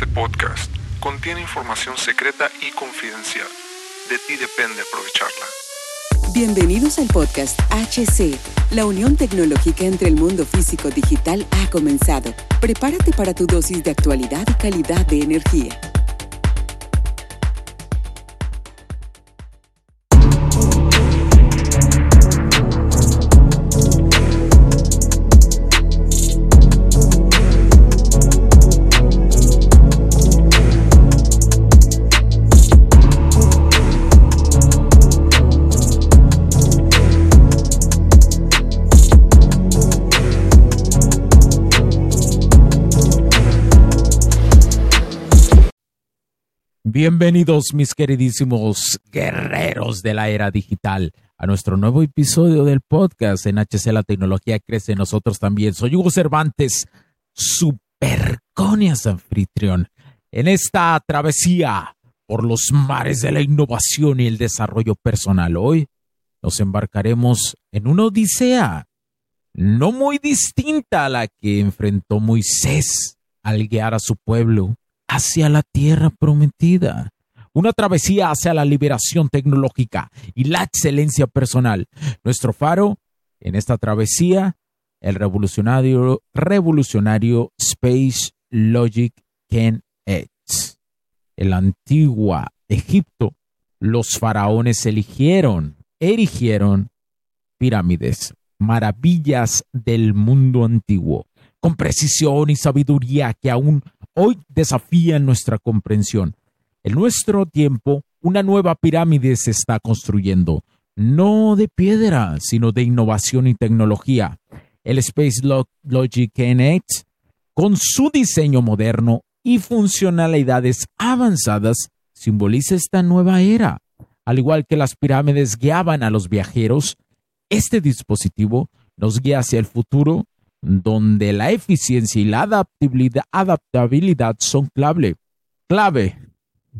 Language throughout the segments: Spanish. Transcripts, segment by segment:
Este podcast contiene información secreta y confidencial. De ti depende aprovecharla. Bienvenidos al podcast HC. La unión tecnológica entre el mundo físico digital ha comenzado. Prepárate para tu dosis de actualidad y calidad de energía. Bienvenidos mis queridísimos guerreros de la era digital a nuestro nuevo episodio del podcast en HC La Tecnología Crece Nosotros también. Soy Hugo Cervantes, superconias anfitrión, en esta travesía por los mares de la innovación y el desarrollo personal. Hoy nos embarcaremos en una odisea no muy distinta a la que enfrentó Moisés al guiar a su pueblo hacia la tierra prometida. Una travesía hacia la liberación tecnológica y la excelencia personal. Nuestro faro en esta travesía, el revolucionario, revolucionario Space Logic Ken. En la antigua Egipto, los faraones eligieron, erigieron pirámides, maravillas del mundo antiguo, con precisión y sabiduría que aún hoy desafían nuestra comprensión. En nuestro tiempo, una nueva pirámide se está construyendo, no de piedra, sino de innovación y tecnología. El Space Logic NX, con su diseño moderno y funcionalidades avanzadas, simboliza esta nueva era. Al igual que las pirámides guiaban a los viajeros, este dispositivo nos guía hacia el futuro donde la eficiencia y la adaptabilidad, son clave. Clave.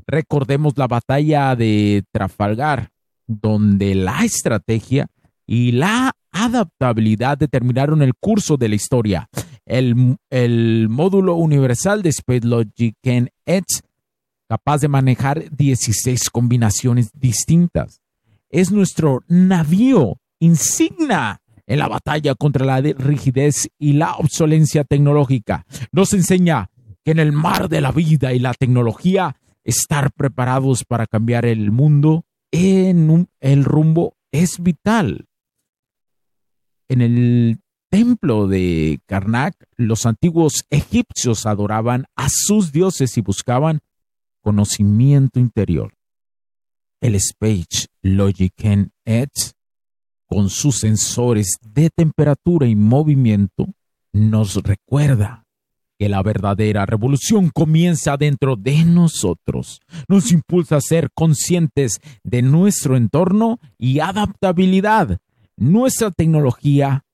Recordemos la batalla de Trafalgar, donde la estrategia y la adaptabilidad determinaron el curso de la historia. El, módulo universal de Space Logic es capaz de manejar 16 combinaciones distintas. Es nuestro navío insignia en la batalla contra la rigidez y la obsolencia tecnológica. Nos enseña que en el mar de la vida y la tecnología, estar preparados para cambiar el mundo en el rumbo es vital. En el templo de Karnak, los antiguos egipcios adoraban a sus dioses y buscaban conocimiento interior. El Space Logic Edge con sus sensores de temperatura y movimiento, nos recuerda que la verdadera revolución comienza dentro de nosotros. Nos impulsa a ser conscientes de nuestro entorno y adaptabilidad, nuestra tecnología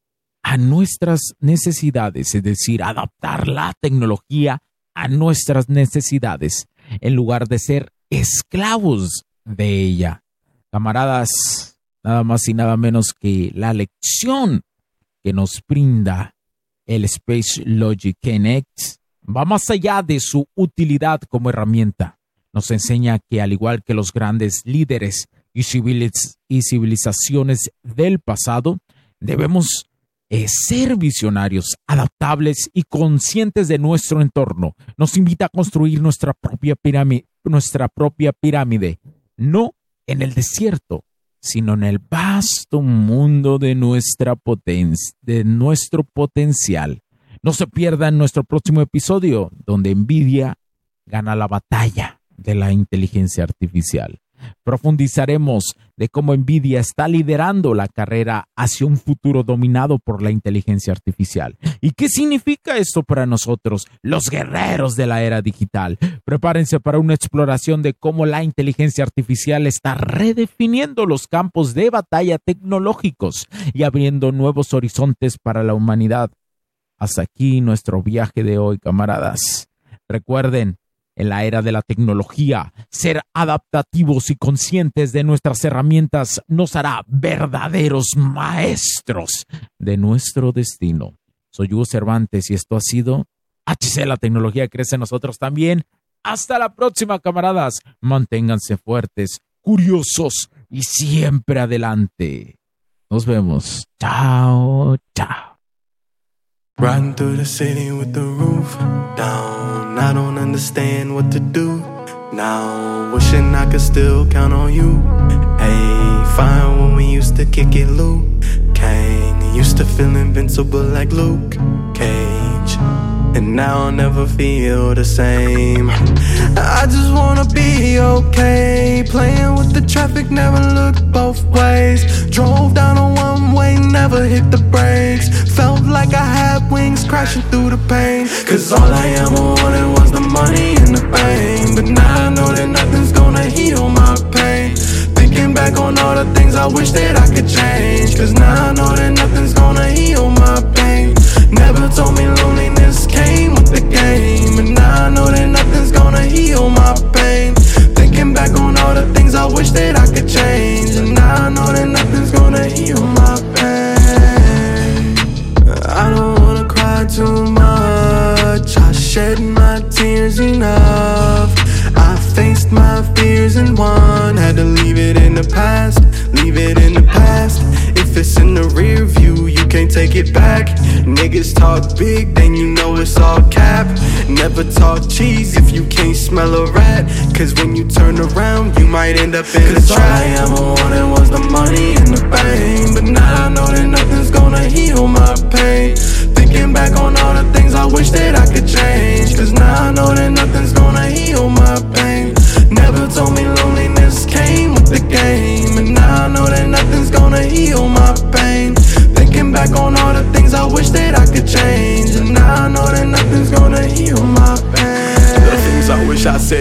a nuestras necesidades, es decir, adaptar la tecnología a nuestras necesidades, en lugar de ser esclavos de ella. Camaradas, nada más y nada menos que la lección que nos brinda el Space Logic NX va más allá de su utilidad como herramienta. Nos enseña que al igual que los grandes líderes y, civilizaciones del pasado, debemos eh, ser visionarios, adaptables y conscientes de nuestro entorno. Nos invita a construir nuestra propia pirámide, nuestra propia pirámide, no en el desierto, sino en el vasto mundo de nuestra potencia, de nuestro potencial. No se pierda en nuestro próximo episodio, donde Nvidia gana la batalla de la inteligencia artificial. Profundizaremos de cómo Nvidia está liderando la carrera hacia un futuro dominado por la inteligencia artificial. ¿Y qué significa esto para nosotros, los guerreros de la era digital? Prepárense para una exploración de cómo la inteligencia artificial está redefiniendo los campos de batalla tecnológicos y abriendo nuevos horizontes para la humanidad. Hasta aquí nuestro viaje de hoy, camaradas. Recuerden, en la era de la tecnología, ser adaptativos y conscientes de nuestras herramientas nos hará verdaderos maestros de nuestro destino. Soy Hugo Cervantes y esto ha sido HC, la tecnología crece en nosotros también. Hasta la próxima, camaradas. Manténganse fuertes, curiosos y siempre adelante. Nos vemos. Chao, chao. Riding through the city with the roof down. I don't understand what to do now. Wishing I could still count on you. Hey, fine when we used to kick it, Luke. Kang used to feel invincible like Luke Cage. And now I'll never feel the same. I just wanna be okay. Playing with the traffic, never looked both ways. Drove down a one way, never hit the brakes. Felt like I had wings crashing through the pain. Cause all I ever wanted was the money and the fame. But now I know that nothing's gonna heal my pain. Thinking back on all the things I wish that I could change. Cause now I know that nothing's gonna heal my pain. Never told me loneliness came with the game. Faced my fears and won. Had to leave it in the past, leave it in the past. If it's in the rear view, you can't take it back. Niggas talk big, then you know it's all cap. Never talk cheese if you can't smell a rat. Cause when you turn around, you might end up in a trap. I ever wanted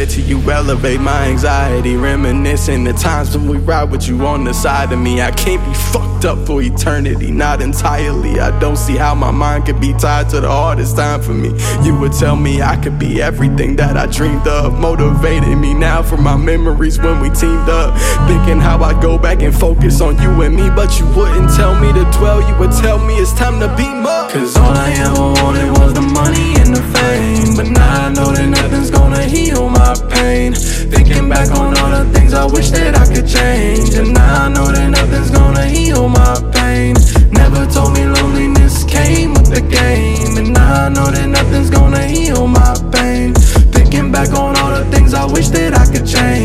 said to you elevate my anxiety. Reminiscing the times when we ride with you on the side of me. I can't be fucked up for eternity, not entirely. I don't see how my mind could be tied to the hardest time for me. You would tell me I could be everything that I dreamed of. Motivated me now for my memories when we teamed up. Thinking how I'd go back and focus on you and me. But you wouldn't tell me to dwell, you would tell me it's time to beam up. Cause all I ever wanted was the money and the fame. But now I know that pain. Thinking back on all the things I wish that I could change. And now I know that nothing's gonna heal my pain. Never told me loneliness came with the game. And now I know that nothing's gonna heal my pain. Thinking back on all the things I wish that I could change.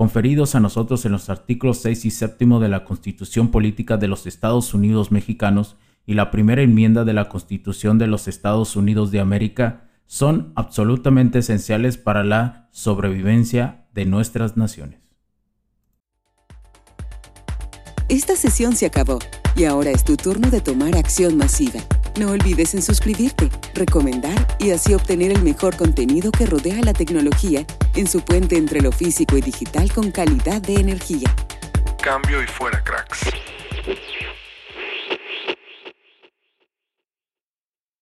conferidos a nosotros en los artículos 6 y 7 de la Constitución Política de los Estados Unidos Mexicanos y la primera enmienda de la Constitución de los Estados Unidos de América son absolutamente esenciales para la sobrevivencia de nuestras naciones. Esta sesión se acabó y ahora es tu turno de tomar acción masiva. No olvides en suscribirte, recomendar y así obtener el mejor contenido que rodea la tecnología en su puente entre lo físico y digital con calidad de energía. Cambio y fuera, cracks.